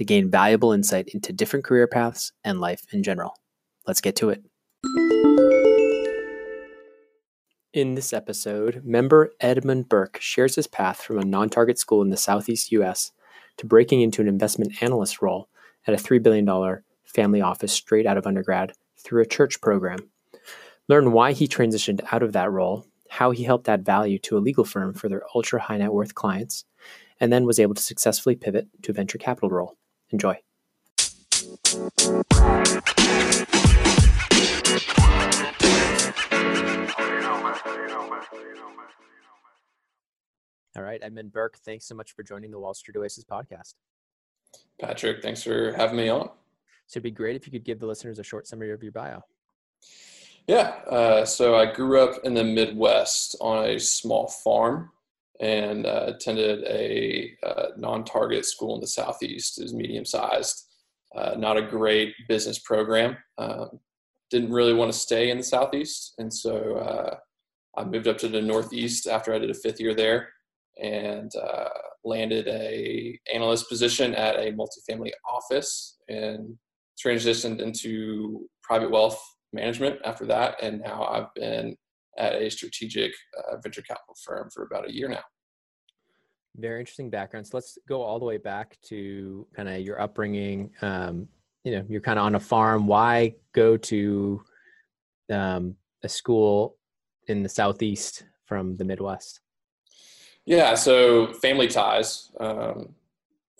to gain valuable insight into different career paths and life in general. Let's get to it. In this episode, member Edmund Burke shares his path from a non target school in the Southeast US to breaking into an investment analyst role at a $3 billion family office straight out of undergrad through a church program. Learn why he transitioned out of that role, how he helped add value to a legal firm for their ultra high net worth clients, and then was able to successfully pivot to a venture capital role. Enjoy. All right, Edmund Burke, thanks so much for joining the Wall Street Oasis podcast. Patrick, thanks for having me on. So it'd be great if you could give the listeners a short summary of your bio. Yeah, uh, so I grew up in the Midwest on a small farm and uh, attended a uh, non-target school in the Southeast. It was medium-sized, uh, not a great business program. Um, didn't really want to stay in the Southeast, and so uh, I moved up to the Northeast after I did a fifth year there and uh, landed a analyst position at a multifamily office and transitioned into private wealth management after that. And now I've been at a strategic uh, venture capital firm for about a year now. Very interesting background. So let's go all the way back to kind of your upbringing. Um, you know, you're kind of on a farm. Why go to um, a school in the southeast from the Midwest? Yeah, so family ties um,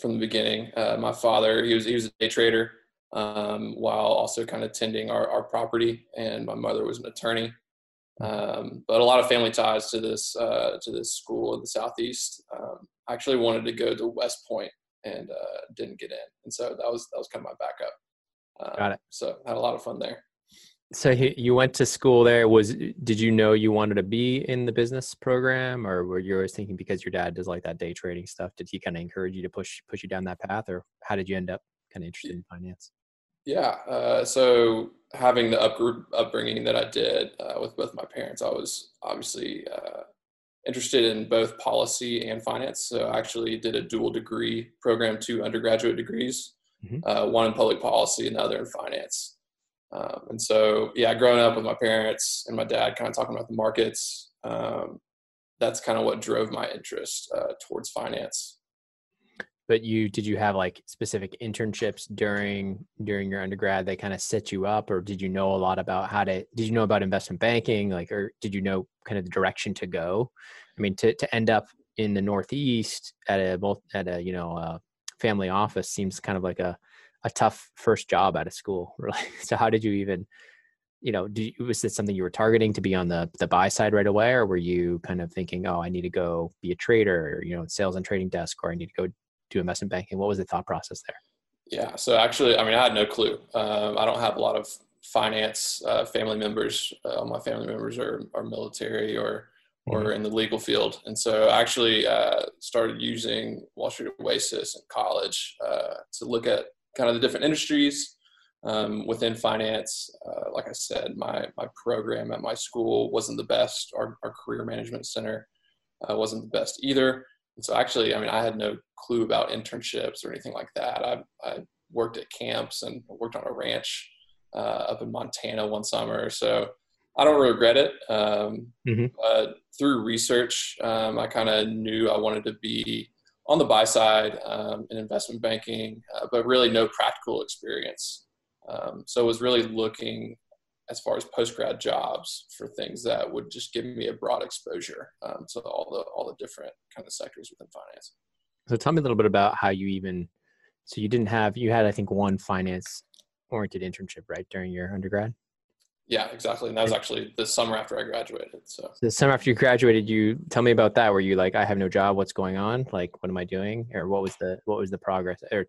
from the beginning. Uh, my father, he was he was a day trader um, while also kind of tending our, our property, and my mother was an attorney. Um, but a lot of family ties to this uh, to this school in the southeast. Um, I actually wanted to go to West Point and uh, didn't get in, and so that was that was kind of my backup. Got um, it. So had a lot of fun there. So you went to school there. Was did you know you wanted to be in the business program, or were you always thinking because your dad does like that day trading stuff? Did he kind of encourage you to push push you down that path, or how did you end up kind of interested in finance? Yeah. Uh, so having the up, upbringing that I did uh, with both my parents, I was obviously uh, interested in both policy and finance. So I actually did a dual degree program, two undergraduate degrees, mm-hmm. Uh, one in public policy and the other in finance. Um, and so, yeah, growing up with my parents and my dad kind of talking about the markets, um, that's kind of what drove my interest uh, towards finance. But you did you have like specific internships during during your undergrad? that kind of set you up, or did you know a lot about how to? Did you know about investment banking, like, or did you know kind of the direction to go? I mean, to to end up in the Northeast at a both at a you know a family office seems kind of like a a tough first job out of school really so how did you even you know you, was this something you were targeting to be on the the buy side right away or were you kind of thinking oh i need to go be a trader or you know sales and trading desk or i need to go do investment banking what was the thought process there yeah so actually i mean i had no clue um, i don't have a lot of finance uh, family members uh, all my family members are, are military or or mm-hmm. in the legal field and so i actually uh, started using wall street oasis in college uh, to look at kind of the different industries um, within finance. Uh, like I said, my my program at my school wasn't the best. Our, our career management center uh, wasn't the best either. And so actually, I mean, I had no clue about internships or anything like that. I, I worked at camps and worked on a ranch uh, up in Montana one summer. So I don't regret it. Um, mm-hmm. But through research, um, I kind of knew I wanted to be on the buy side um, in investment banking, uh, but really no practical experience. Um, so I was really looking as far as post grad jobs for things that would just give me a broad exposure um, to all the all the different kind of sectors within finance. So tell me a little bit about how you even. So you didn't have you had I think one finance oriented internship right during your undergrad. Yeah, exactly. And that was actually the summer after I graduated. So the summer after you graduated, you tell me about that. Were you like, I have no job. What's going on? Like, what am I doing? Or what was the what was the progress? Or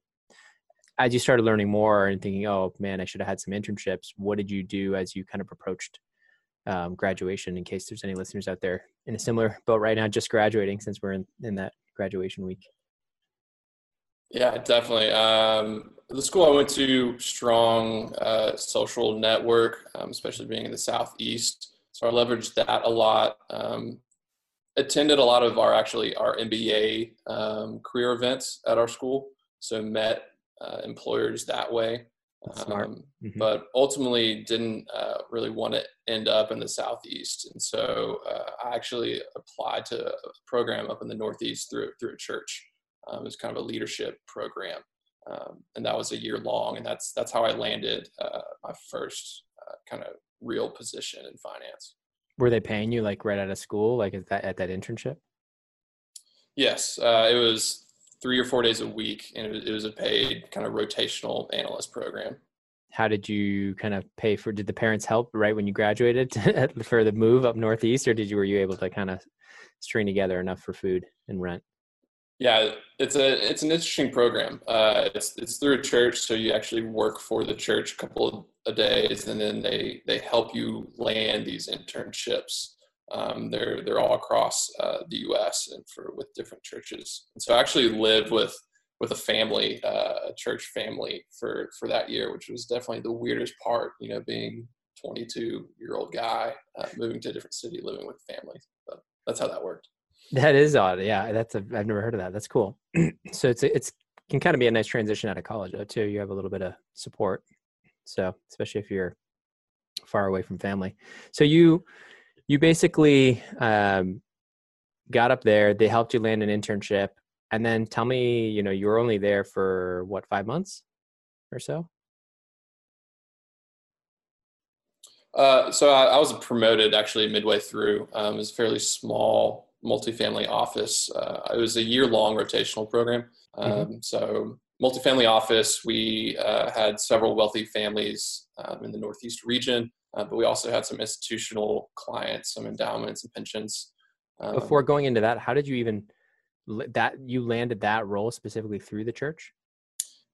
as you started learning more and thinking, oh man, I should have had some internships. What did you do as you kind of approached um, graduation? In case there's any listeners out there in a similar boat right now, just graduating, since we're in in that graduation week. Yeah, definitely. Um, the school I went to, strong uh, social network, um, especially being in the southeast. So I leveraged that a lot. Um, attended a lot of our actually our MBA um, career events at our school. So met uh, employers that way. Um, mm-hmm. But ultimately, didn't uh, really want to end up in the southeast, and so uh, I actually applied to a program up in the northeast through through a church. Um, it was kind of a leadership program, um, and that was a year long. And that's that's how I landed uh, my first uh, kind of real position in finance. Were they paying you like right out of school, like at that at that internship? Yes, uh, it was three or four days a week, and it was, it was a paid kind of rotational analyst program. How did you kind of pay for? Did the parents help right when you graduated for the move up northeast, or did you were you able to kind of string together enough for food and rent? Yeah, it's a it's an interesting program. Uh, it's it's through a church, so you actually work for the church a couple of days, and then they they help you land these internships. Um, they're they're all across uh, the U.S. and for with different churches. And so I actually lived with with a family, uh, a church family for for that year, which was definitely the weirdest part. You know, being 22 year old guy uh, moving to a different city, living with family. But that's how that worked. That is odd. Yeah, that's a, I've never heard of that. That's cool. so it's it's can kind of be a nice transition out of college though too. You have a little bit of support. So especially if you're far away from family. So you you basically um, got up there. They helped you land an internship, and then tell me, you know, you were only there for what five months or so. Uh, so I, I, was promoted actually midway through. Um, it was fairly small multifamily office. Uh, it was a year long rotational program. Mm-hmm. Um, mm-hmm. So, multifamily office, we uh, had several wealthy families um, in the Northeast region, uh, but we also had some institutional clients, some endowments and pensions. Um, Before going into that, how did you even that you landed that role specifically through the church?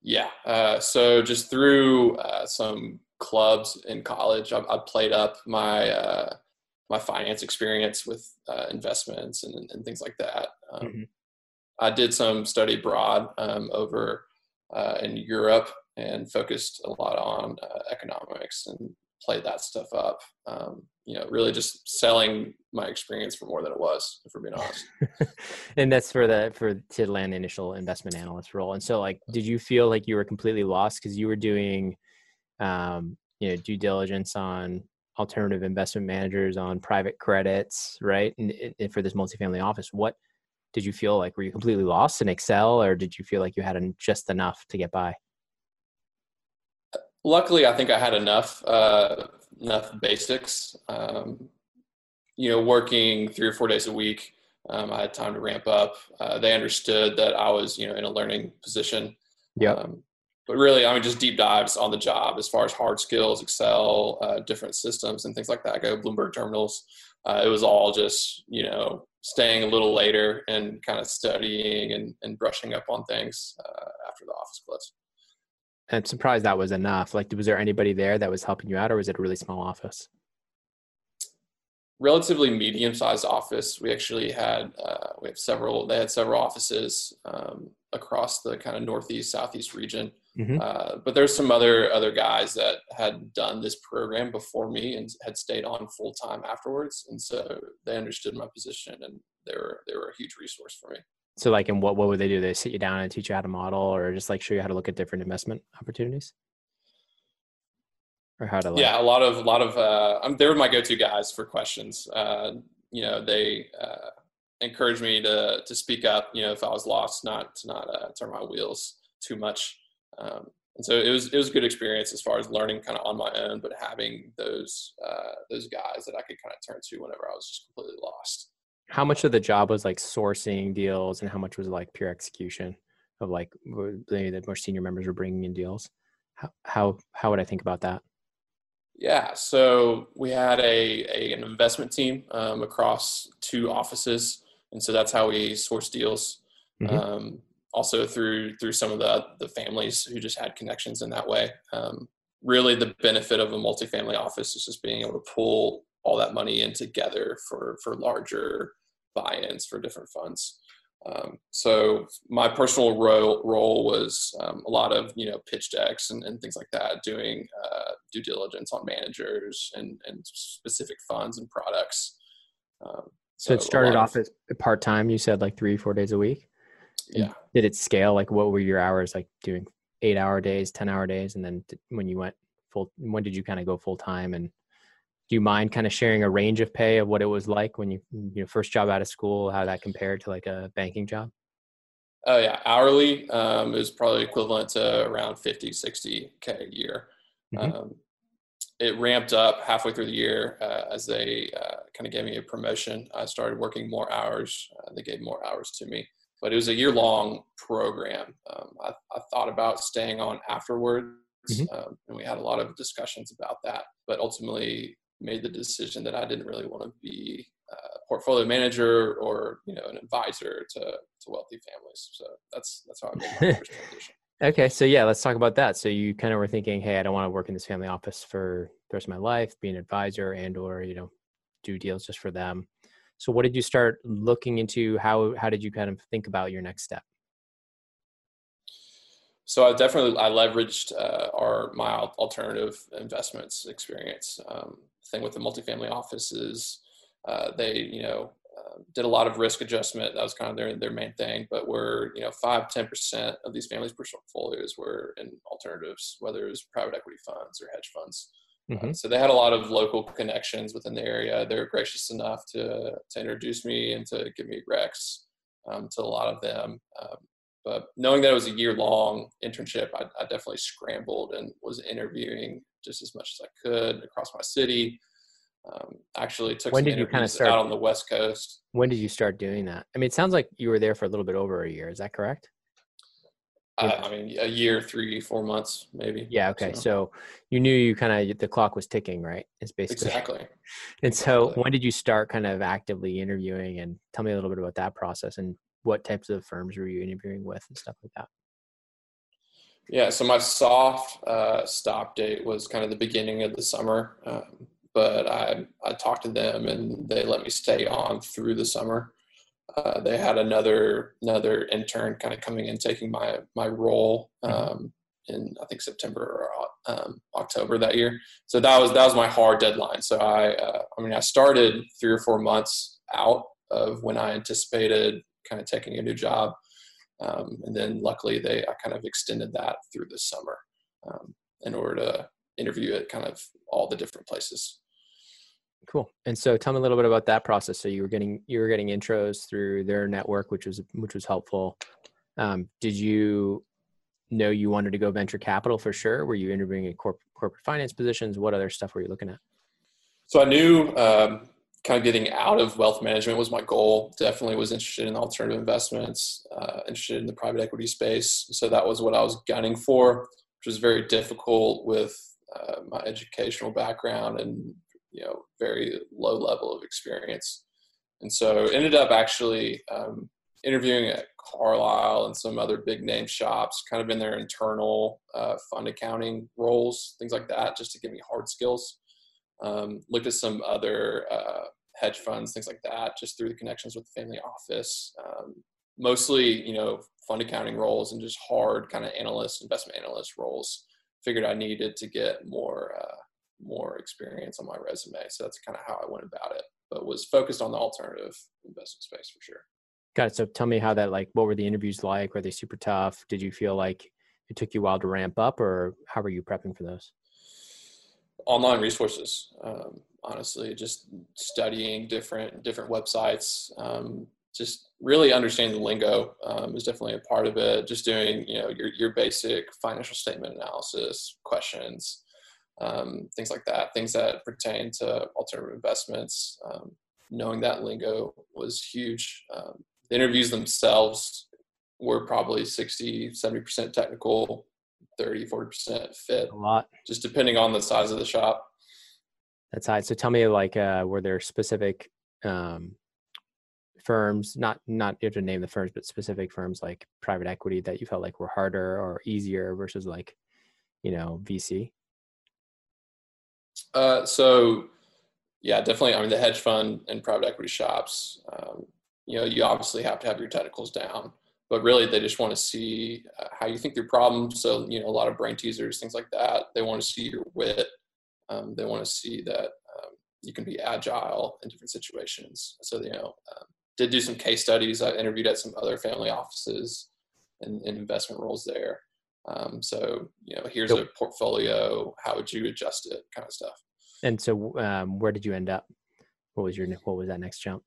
Yeah. Uh, so just through uh, some clubs in college, I, I played up my uh, my finance experience with uh, investments and, and, things like that. Um, mm-hmm. I did some study abroad um, over uh, in Europe and focused a lot on uh, economics and played that stuff up. Um, you know, really just selling my experience for more than it was, if we're being honest. and that's for the for to land initial investment analyst role. And so, like, did you feel like you were completely lost because you were doing, um, you know, due diligence on alternative investment managers on private credits, right? And, and, for this multifamily office, what did you feel like? Were you completely lost in Excel, or did you feel like you had just enough to get by? Luckily, I think I had enough uh, enough basics. Um, you know, working three or four days a week, um, I had time to ramp up. Uh, they understood that I was, you know, in a learning position. Yeah. Um, but really, I mean, just deep dives on the job as far as hard skills, Excel, uh, different systems, and things like that I go. Bloomberg terminals. Uh, it was all just you know staying a little later and kind of studying and, and brushing up on things uh, after the office closed. I'm surprised that was enough. Like, was there anybody there that was helping you out, or was it a really small office? Relatively medium-sized office. We actually had uh, we have several. They had several offices um, across the kind of northeast, southeast region. Mm-hmm. Uh, but there's some other other guys that had done this program before me and had stayed on full time afterwards, and so they understood my position and they were they were a huge resource for me. So, like, and what what would they do? They sit you down and teach you how to model, or just like show you how to look at different investment opportunities, or how to? Like... Yeah, a lot of a lot of. Uh, um, they were my go to guys for questions. Uh, you know, they uh, encouraged me to to speak up. You know, if I was lost, not to not uh, turn my wheels too much. Um, and so it was it was a good experience as far as learning kind of on my own, but having those uh, those guys that I could kind of turn to whenever I was just completely lost. How much of the job was like sourcing deals, and how much was like pure execution of like maybe the more senior members were bringing in deals? How how how would I think about that? Yeah, so we had a, a an investment team um, across two offices, and so that's how we source deals. Mm-hmm. Um, also through through some of the the families who just had connections in that way. Um, really, the benefit of a multifamily office is just being able to pull all that money in together for for larger buy-ins for different funds. Um, so my personal role, role was um, a lot of you know pitch decks and, and things like that, doing uh, due diligence on managers and, and specific funds and products. Um, so, so, it started off of, as part time. You said like three four days a week. Yeah. Did it scale? Like, what were your hours like doing? Eight hour days, ten hour days, and then when you went full, when did you kind of go full time? And do you mind kind of sharing a range of pay of what it was like when you you know first job out of school? How that compared to like a banking job? Oh yeah, hourly um, is probably equivalent to around 50, 60 k a year. Mm-hmm. Um, it ramped up halfway through the year uh, as they uh, kind of gave me a promotion. I started working more hours. Uh, they gave more hours to me but it was a year long program. Um, I, I, thought about staying on afterwards, mm-hmm. um, and we had a lot of discussions about that, but ultimately made the decision that I didn't really want to be a portfolio manager or you know an advisor to to wealthy families. So that's that's how I made my first transition. Okay, so yeah, let's talk about that. So you kind of were thinking, hey, I don't want to work in this family office for the rest of my life, be an advisor and or you know do deals just for them. So what did you start looking into? How how did you kind of think about your next step? So I definitely I leveraged uh, our my alternative investments experience. Um, thing with the multifamily offices, uh, they you know uh, did a lot of risk adjustment. That was kind of their their main thing. But we're you know five ten percent of these families' portfolios were in alternatives, whether it was private equity funds or hedge funds. Mm-hmm. Uh, so they had a lot of local connections within the area. They were gracious enough to to introduce me and to give me recs um, to a lot of them. Um, but knowing that it was a year long internship, I, I, definitely scrambled and was interviewing just as much as I could across my city. Um, actually, took when did you kind of start out on the West Coast. When did you start doing that? I mean, it sounds like you were there for a little bit over a year. Is that correct? Uh, I mean, a year, three, four months, maybe. Yeah. Okay. So, so you knew you kind of the clock was ticking, right? It's basically exactly. And so, exactly. when did you start kind of actively interviewing? And tell me a little bit about that process and what types of firms were you interviewing with and stuff like that. Yeah. So my soft uh, stop date was kind of the beginning of the summer, um, but I I talked to them and they let me stay on through the summer. Uh, they had another another intern kind of coming in taking my my role mm-hmm. um, in I think September or um, October that year. So that was that was my hard deadline. So I uh, I mean I started three or four months out of when I anticipated kind of taking a new job, um, and then luckily they I kind of extended that through the summer um, in order to interview at kind of all the different places. Cool. And so tell me a little bit about that process. So you were getting you were getting intros through their network, which was which was helpful. Um, did you know you wanted to go venture capital for sure? Were you interviewing in corp- corporate finance positions? What other stuff were you looking at? So I knew um, kind of getting out of wealth management was my goal. Definitely was interested in alternative investments, uh, interested in the private equity space. So that was what I was gunning for, which was very difficult with uh, my educational background and you know very low level of experience. And so ended up actually um, interviewing at carlyle and some other big name shops kind of in their internal uh, fund accounting roles things like that just to give me hard skills. Um, looked at some other uh, hedge funds things like that just through the connections with the family office. Um, mostly you know fund accounting roles and just hard kind of analyst investment analyst roles. Figured i needed to get more uh, more experience on my resume. So that's kind of how I went about it, but was focused on the alternative investment space for sure. Got it. So tell me how that like what were the interviews like? Were they super tough? Did you feel like it took you a while to ramp up or how were you prepping for those? Online resources. Um, honestly, just studying different different websites, um, just really understanding the lingo um, is definitely a part of it. Just doing, you know, your, your basic financial statement analysis questions, um, things like that, things that pertain to alternative investments. Um, knowing that lingo was huge. Um, the interviews themselves were probably 60, 70% technical, 30, 40% fit. A lot. Just depending on the size of the shop. That's high. So tell me, like, uh, were there specific um, firms not not you have to name the firms but specific firms like private equity that you felt like were harder or easier versus like you know vc uh, so yeah definitely i mean the hedge fund and private equity shops um, you know you obviously have to have your technicals down but really they just want to see uh, how you think through problems so you know a lot of brain teasers things like that they want to see your wit um, they want to see that um, you can be agile in different situations so you know um, did do some case studies. I interviewed at some other family offices and, and investment roles there. Um, so, you know, here's a portfolio. How would you adjust it? Kind of stuff. And so, um, where did you end up? What was your what was that next jump?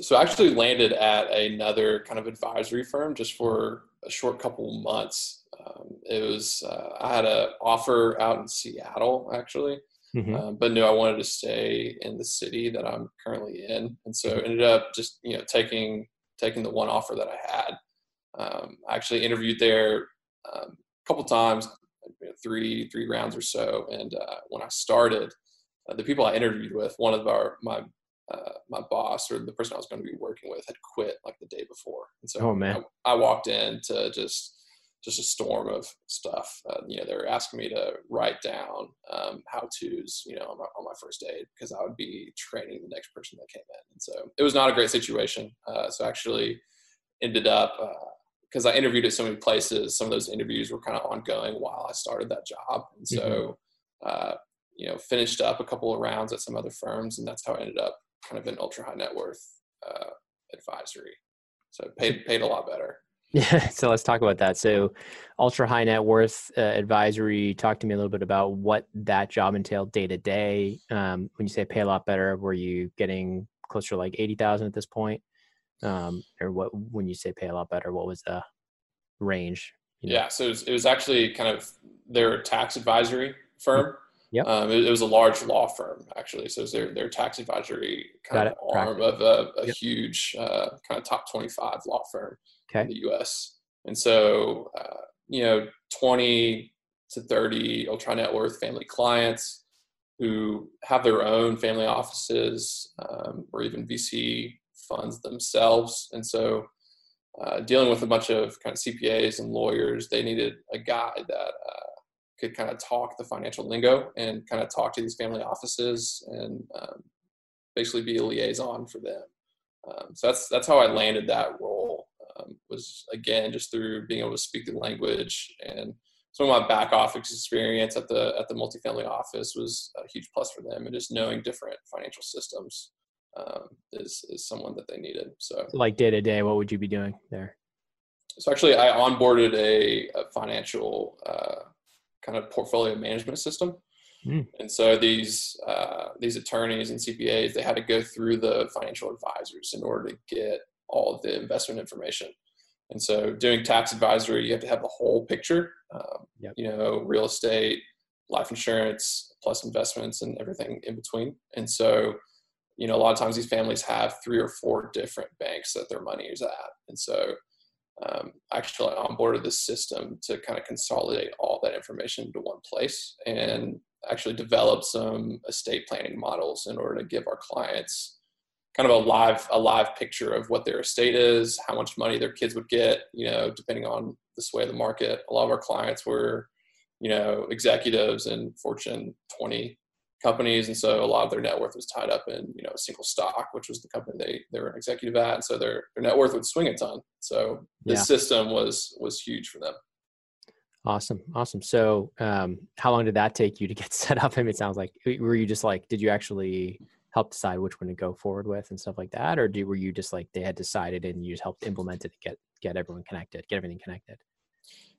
So, I actually landed at another kind of advisory firm just for a short couple months. Um, it was uh, I had an offer out in Seattle actually, Mm-hmm. Um, but knew I wanted to stay in the city that I'm currently in, and so mm-hmm. ended up just you know taking taking the one offer that I had. Um, I actually interviewed there a couple times, three three rounds or so, and uh, when I started, uh, the people I interviewed with, one of our my uh, my boss or the person I was going to be working with had quit like the day before, and so oh, man. I, I walked in to just just a storm of stuff. Uh, you know, they were asking me to write down um, how tos, you know, on my, on my, first aid because I would be training the next person that came in. And so it was not a great situation. Uh, so actually ended up because I interviewed at so many places. Some of those interviews were kind of ongoing while I started that job, and so mm-hmm. Uh, you know, finished up a couple of rounds at some other firms, and that's how I ended up kind of in ultra high net worth uh, advisory. So paid paid a lot better. Yeah, so let's talk about that. So, ultra high net worth uh, advisory. Talk to me a little bit about what that job entailed day to day. Um, when you say pay a lot better, were you getting closer to like eighty thousand at this point, um, or what? When you say pay a lot better, what was the range? You know? Yeah, so it was, it was, actually kind of their tax advisory firm. Yeah, um, it, it, was a large law firm actually. So it was their their tax advisory kind of arm of a, a yep. huge uh, kind of top twenty five law firm okay. in the U.S. And so, uh, you know, 20 to 30 ultra net worth family clients who have their own family offices um, or even VC funds themselves. And so, uh, dealing with a bunch of kind of CPAs and lawyers, they needed a guy that uh, could kind of talk the financial lingo and kind of talk to these family offices and um, basically be a liaison for them. Um, so that's that's how I landed that role um, was again just through being able to speak the language and some of my back office experience at the at the multifamily office was a huge plus for them and just knowing different financial systems um, is is someone that they needed so like day to day what would you be doing there so actually i onboarded a, a financial uh, kind of portfolio management system mm. and so these uh, these attorneys and cpas they had to go through the financial advisors in order to get all of the investment information. And so, doing tax advisory, you have to have the whole picture. Um, yep. You know, real estate, life insurance, plus investments, and everything in between. And so, you know, a lot of times these families have three or four different banks that their money is at. And so, um, actually onboarded this system to kind of consolidate all that information into one place and actually develop some estate planning models in order to give our clients kind of a live a live picture of what their estate is, how much money their kids would get, you know, depending on the sway of the market. A lot of our clients were, you know, executives in Fortune 20 companies, and so a lot of their net worth was tied up in you know a single stock, which was the company they they were an executive at, and so their their net worth would swing a ton. So this yeah. system was was huge for them. Awesome, awesome. So, um, how long did that take you to get set up? I mean, it sounds like were you just like, did you actually help decide which one to go forward with and stuff like that, or do were you just like they had decided and you just helped implement it to get get everyone connected, get everything connected?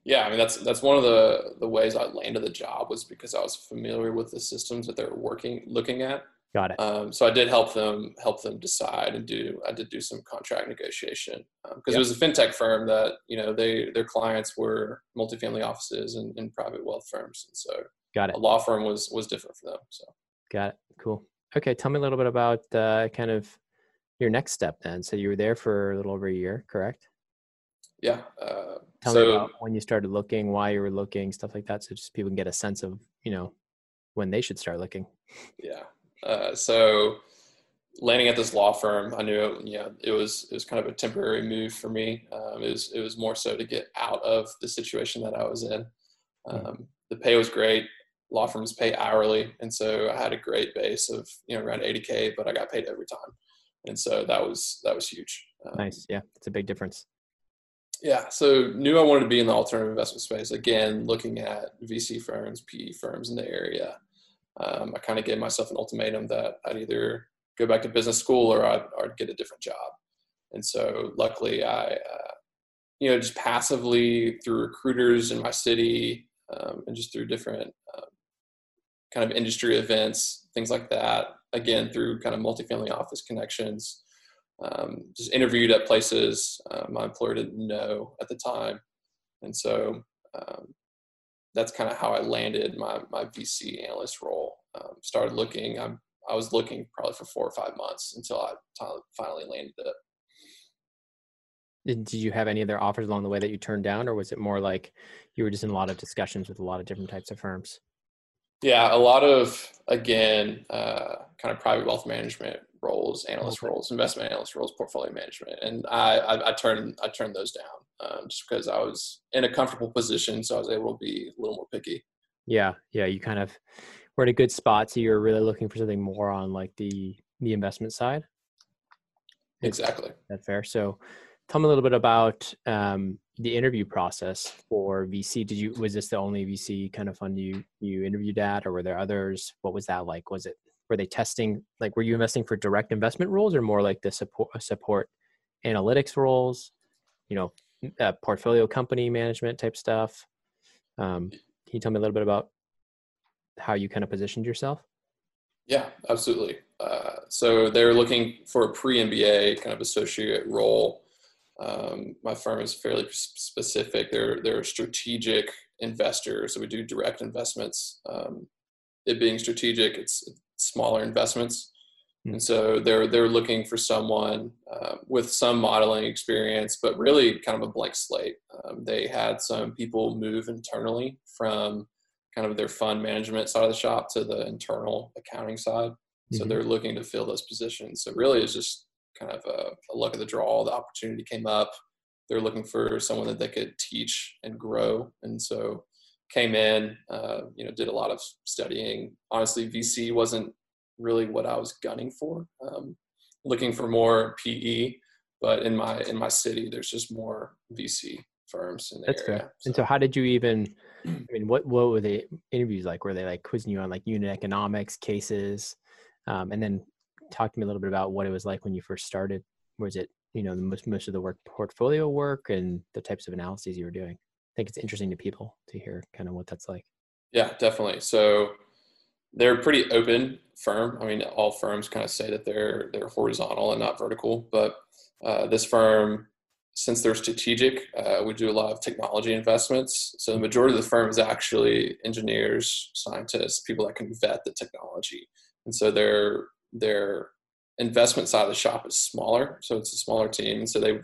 Yeah, I mean that's that's one of the the ways I landed the job was because I was familiar with the systems that they were working looking at, Got it. Um, so I did help them help them decide and do. I did do some contract negotiation because um, yep. it was a fintech firm that you know they their clients were multifamily offices and, and private wealth firms, and so got it. A law firm was was different for them. So got it. Cool. Okay, tell me a little bit about uh, kind of your next step then. So you were there for a little over a year, correct? Yeah. Uh, tell so, me about when you started looking, why you were looking, stuff like that, so just people can get a sense of you know when they should start looking. Yeah. Uh, so landing at this law firm, I knew you know it was it was kind of a temporary move for me. Um, it was it was more so to get out of the situation that I was in. Hmm. Um, the pay was great. Law firms pay hourly, and so I had a great base of you know around 80k, but I got paid every time, and so that was that was huge. Um, nice, yeah, it's a big difference. Yeah, so knew I wanted to be in the alternative investment space. Again, looking at VC firms, PE firms in the area um, I kind of gave myself an ultimatum that I'd either go back to business school or I'd, I'd get a different job. And so luckily I, uh, you know, just passively through recruiters in my city um, and just through different uh, kind of industry events, things like that. Again, through kind of multifamily office connections, um, just interviewed at places uh, my employer didn't know at the time. And so um, that's kind of how I landed my my VC analyst role. Um, started looking. I'm I was looking probably for four or five months until I finally landed it. Did you have any other offers along the way that you turned down, or was it more like you were just in a lot of discussions with a lot of different types of firms? Yeah, a lot of again, uh, kind of private wealth management roles, analyst roles, investment analyst roles, portfolio management, and I, I, I turned I turned those down um, just because I was in a comfortable position, so I was able to be a little more picky. Yeah, yeah, you kind of were in a good spot, so you're really looking for something more on like the the investment side. Exactly. That's fair. So, tell me a little bit about um, the interview process for VC. Did you was this the only VC kind of fund you you interviewed at, or were there others? What was that like? Was it were they testing like were you investing for direct investment roles or more like the support support analytics roles? You know, uh, portfolio company management type stuff. Um, can you tell me a little bit about how you kind of positioned yourself? Yeah, absolutely. Uh, so they're looking for a pre MBA kind of associate role. Um, my firm is fairly specific. They're they're strategic investors, so we do direct investments. Um, it being strategic, it's smaller investments. Hmm. And so they're they're looking for someone uh, with some modeling experience, but really kind of a blank slate. Um, they had some people move internally from kind of their fund management side of the shop to the internal accounting side. So mm-hmm. they're looking to fill those positions. So really, it's just kind of a, a luck of the draw. The opportunity came up. They're looking for someone that they could teach and grow. And so came in, uh, you know, did a lot of studying. Honestly, VC wasn't really what I was gunning for. Um, looking for more PE, but in my in my city, there's just more VC firms in the That's area. Fair. So. And so, how did you even? I mean, what what were the interviews like? Were they like quizzing you on like unit economics cases, um, and then talk to me a little bit about what it was like when you first started? Was it you know most most of the work portfolio work and the types of analyses you were doing? Think it's interesting to people to hear kind of what that's like. Yeah, definitely. So they're pretty open firm. I mean, all firms kind of say that they're they're horizontal and not vertical, but uh, this firm, since they're strategic, uh, we do a lot of technology investments. So the majority of the firm is actually engineers, scientists, people that can vet the technology, and so their their investment side of the shop is smaller. So it's a smaller team, so they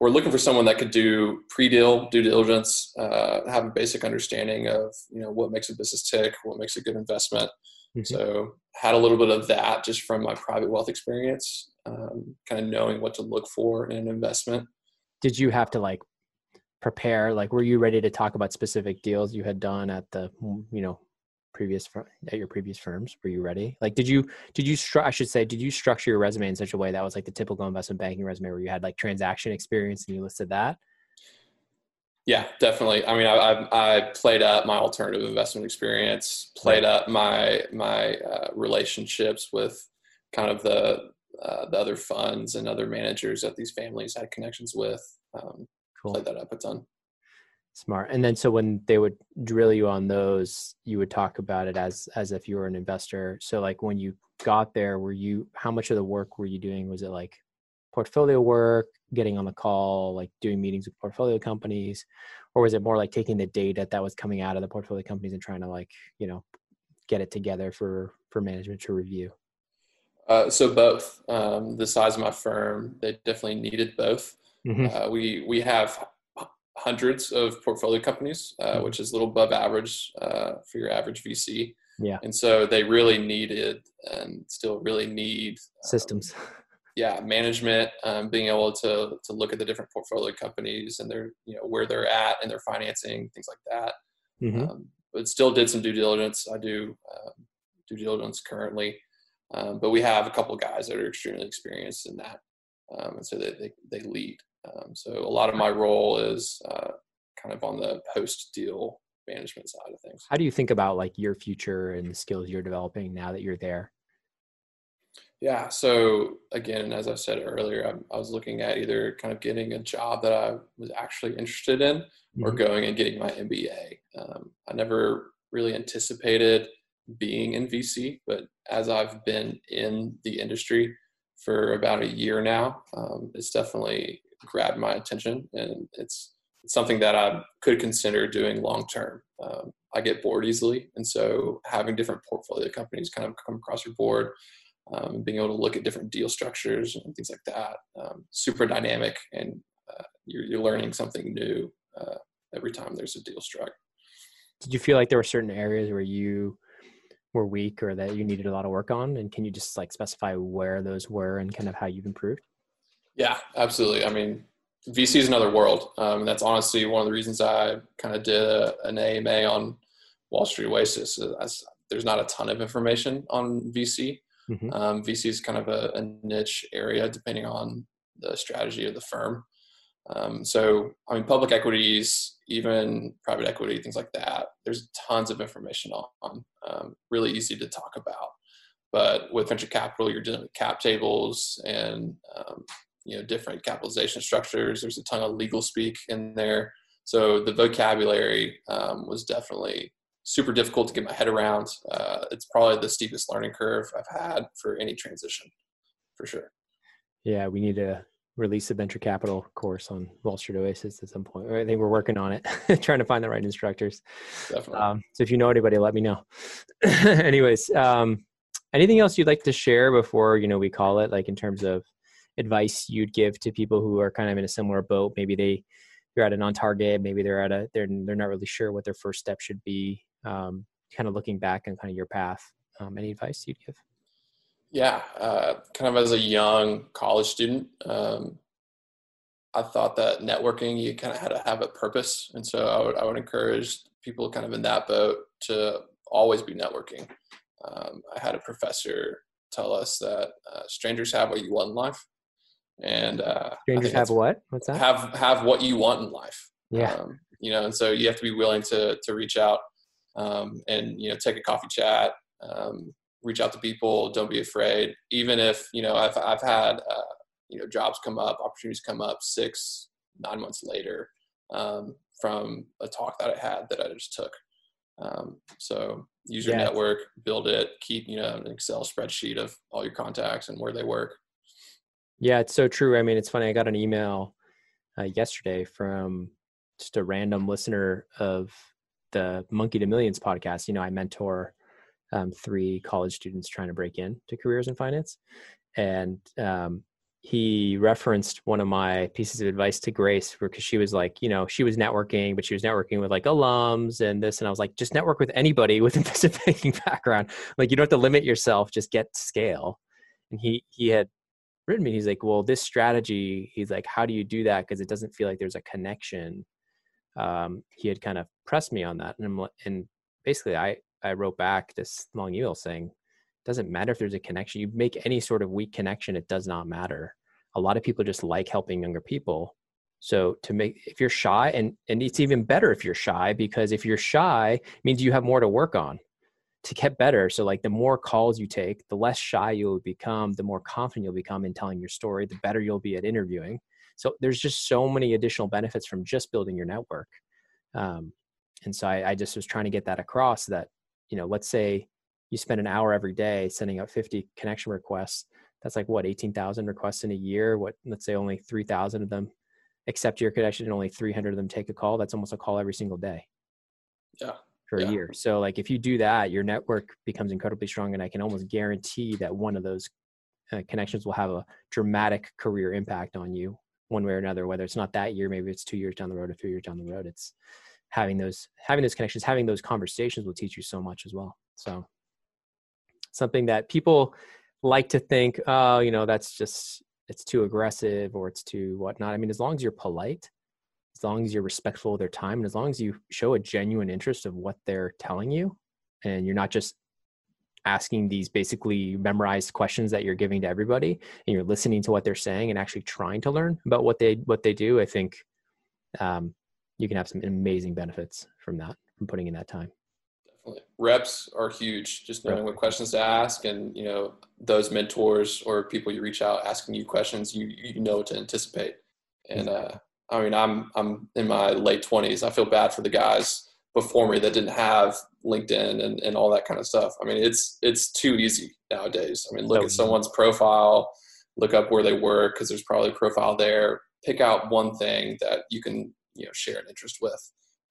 we're looking for someone that could do pre-deal due diligence, uh, have a basic understanding of you know what makes a business tick, what makes a good investment. Mm-hmm. So had a little bit of that just from my private wealth experience, um, kind of knowing what to look for in an investment. Did you have to like prepare? Like, were you ready to talk about specific deals you had done at the you know previous at your previous firms? Were you ready? Like did you did you stru- i should say did you structure your resume in such a way that was like the typical investment banking resume where you had like transaction experience and you listed that? Yeah definitely. I mean i i, I played up my alternative investment experience played right. up my my uh, relationships with kind of the uh, the other funds and other managers that these families had connections with. Um, cool. played that up a ton Smart. And then so when they would drill you on those, you would talk about it as as if you were an investor. So like when you got there, were you how much of the work were you doing? Was it like portfolio work, getting on the call, like doing meetings with portfolio companies, or was it more like taking the data that was coming out of the portfolio companies and trying to like, you know, get it together for for management to review? Uh, so both. Um, the size of my firm, they definitely needed both. Mm-hmm. Uh, we we have hundreds of portfolio companies, uh, mm-hmm. which is a little above average uh, for your average VC. Yeah. And so they really needed and still really need um, systems. Yeah, management, um, being able to to look at the different portfolio companies and their you know where they're at and their financing, things like that. Mm-hmm. Um, but still did some due diligence. I do um, due diligence currently, um, but we have a couple guys that are extremely experienced in that, um, and so they, they they lead. Um, so a lot of my role is uh, kind of on the post deal management side of things. How do you think about like your future and the skills you're developing now that you're there? Yeah. So again, as I said earlier, I, I was looking at either kind of getting a job that I was actually interested in, mm-hmm. or going and getting my MBA. Um, I never really anticipated being in VC, but as I've been in the industry for about a year now, um, it's definitely grabbed my attention, and it's it's something that I could consider doing long term. Um, I get bored easily, and so having different portfolio companies kind of come across your board, um, being able to look at different deal structures and things like that, um, super dynamic, and uh, you're, you're, learning something new uh, every time there's a deal struck. Did you feel like there were certain areas where you were weak or that you needed a lot of work on? And can you just like specify where those were and kind of how you've improved? Yeah, absolutely. I mean, VC is another world. Um, that's honestly one of the reasons I kind of did a, an AMA on Wall Street Oasis. there's not a ton of information on VC. Mm-hmm. Um, VC is kind of a, a, niche area depending on the strategy of the firm. Um, so, I mean, public equities, even private equity, things like that, there's tons of information on, um, really easy to talk about. But with venture capital, you're dealing with cap tables and um, you know different capitalization structures. There's a ton of legal speak in there, so the vocabulary um, was definitely super difficult to get my head around. Uh, it's probably the steepest learning curve I've had for any transition, for sure. Yeah, we need to release a venture capital course on Wall Street Oasis at some point. I think we're working on it, trying to find the right instructors. Definitely. Um, so if you know anybody, let me know. Anyways, um, anything else you'd like to share before you know we call it, like in terms of advice you'd give to people who are kind of in a similar boat? Maybe they they're at a non-target, maybe they're at a they're they're not really sure what their first step should be. Um, kind of looking back on kind of your path. Um, any advice you'd give? Yeah, uh, kind of as a young college student, um, I thought that networking you kind of had to have a purpose, and so I would I would encourage people kind of in that boat to always be networking. Um, I had a professor tell us that uh, strangers have what you want in life, and uh, strangers have what? What's that? Have have what you want in life. Yeah. Um, you know, and so you have to be willing to to reach out um, and you know take a coffee chat, um, reach out to people. Don't be afraid, even if you know I've I've had uh, you know jobs come up, opportunities come up six nine months later um, from a talk that I had that I just took. Um, so use your yeah. network, build it, keep you know an Excel spreadsheet of all your contacts and where they work. Yeah, it's so true. I mean, it's funny. I got an email uh, yesterday from just a random listener of the Monkey to Millions podcast. You know, I mentor um, three college students trying to break into careers in finance, and um, he referenced one of my pieces of advice to Grace because she was like, you know, she was networking, but she was networking with like alums and this. And I was like, just network with anybody with investment banking background. Like, you don't have to limit yourself, just get scale. And he he had written me. He's like, well, this strategy. He's like, how do you do that? Because it doesn't feel like there's a connection. Um, he had kind of pressed me on that, and I'm, and basically, I I wrote back this long email saying, doesn't matter if there's a connection. You make any sort of weak connection, it does not matter. A lot of people just like helping younger people. So to make if you're shy, and and it's even better if you're shy because if you're shy means you have more to work on to get better. So like the more calls you take, the less shy you'll become, the more confident you'll become in telling your story, the better you'll be at interviewing. So there's just so many additional benefits from just building your network. Um, and so I, I just was trying to get that across that, you know, let's say you spend an hour every day sending out 50 connection requests. That's like what, 18,000 requests in a year. What, let's say only 3,000 of them accept your connection and only 300 of them take a call. That's almost a call every single day. Yeah. For yeah. a year. So like if you do that, your network becomes incredibly strong. And I can almost guarantee that one of those uh, connections will have a dramatic career impact on you one way or another, whether it's not that year, maybe it's two years down the road or three years down the road. It's having those, having those connections, having those conversations will teach you so much as well. So something that people like to think, oh, you know, that's just, it's too aggressive or it's too whatnot. I mean, as long as you're polite, as long as you're respectful of their time, and as long as you show a genuine interest of what they're telling you, and you're not just asking these basically memorized questions that you're giving to everybody and you're listening to what they're saying and actually trying to learn about what they what they do i think um, you can have some amazing benefits from that from putting in that time. Definitely. Reps are huge. Just knowing what questions to ask and you know those mentors or people you reach out asking you questions you you know to anticipate. And uh i mean i'm i'm in my late 20s i feel bad for the guys before me that didn't have LinkedIn and, and all that kind of stuff. I mean, it's it's too easy nowadays. I mean, look at someone's profile, look up where they work because there's probably a profile there. Pick out one thing that you can you know share an interest with,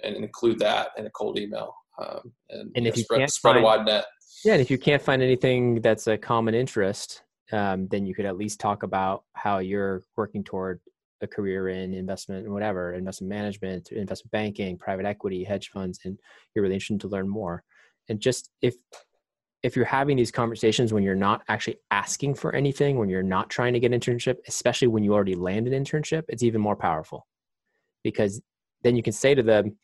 and include that in a cold email. Um, and, and if know, you spread, can't spread find, a wide net. Yeah, and if you can't find anything that's a common interest, um, then you could at least talk about how you're working toward a career in investment and whatever, investment management, investment banking, private equity, hedge funds, and you're really interested to learn more. And just if if you're having these conversations when you're not actually asking for anything, when you're not trying to get an internship, especially when you already land an internship, it's even more powerful because then you can say to them,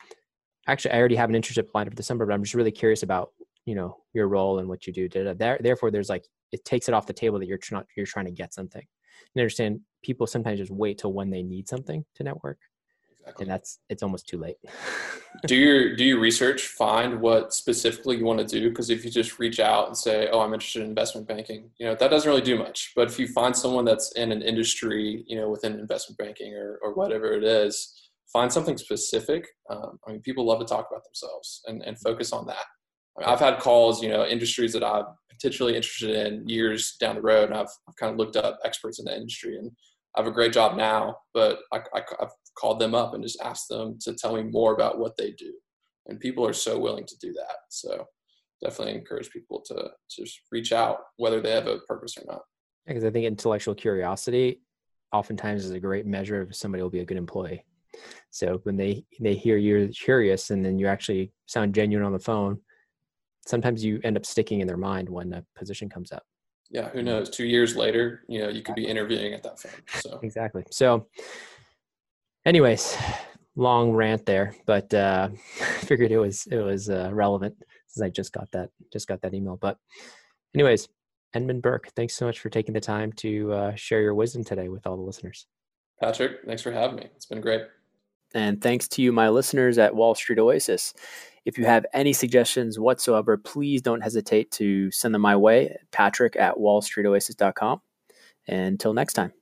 actually, I already have an internship planned for December, but I'm just really curious about, you know, your role and what you do. There, therefore, there's like, it takes it off the table that you're trying, you're trying to get something and understand people sometimes just wait till when they need something to network exactly. and that's it's almost too late. Do your do your research find what specifically you want to do because if you just reach out and say oh i'm interested in investment banking you know that doesn't really do much. But if you find someone that's in an industry you know within investment banking or, or whatever it is find something specific. Um, i mean people love to talk about themselves and, and focus on that. I mean, I've had calls, you know, industries that I'm potentially interested in years down the road, and I've, I've kind of looked up experts in the industry, and I have a great job now, but I, I've called them up and just asked them to tell me more about what they do, and people are so willing to do that. So definitely encourage people to, to just reach out, whether they have a purpose or not. Because I think intellectual curiosity oftentimes is a great measure of somebody will be a good employee. So when they they hear you're curious and then you actually sound genuine on the phone, sometimes you end up sticking in their mind when a position comes up. Yeah, who knows? Two years later, you know, you could be interviewing at that firm. So exactly. So, anyways, long rant there, but uh, figured it was it was uh, relevant since I just got that just got that email. But, anyways, Edmund Burke, thanks so much for taking the time to uh, share your wisdom today with all the listeners. Patrick, thanks for having me. It's been great. And thanks to you, my listeners at Wall Street Oasis. If you have any suggestions whatsoever, please don't hesitate to send them my way, patrick at wallstreetoasis.com. Until next time.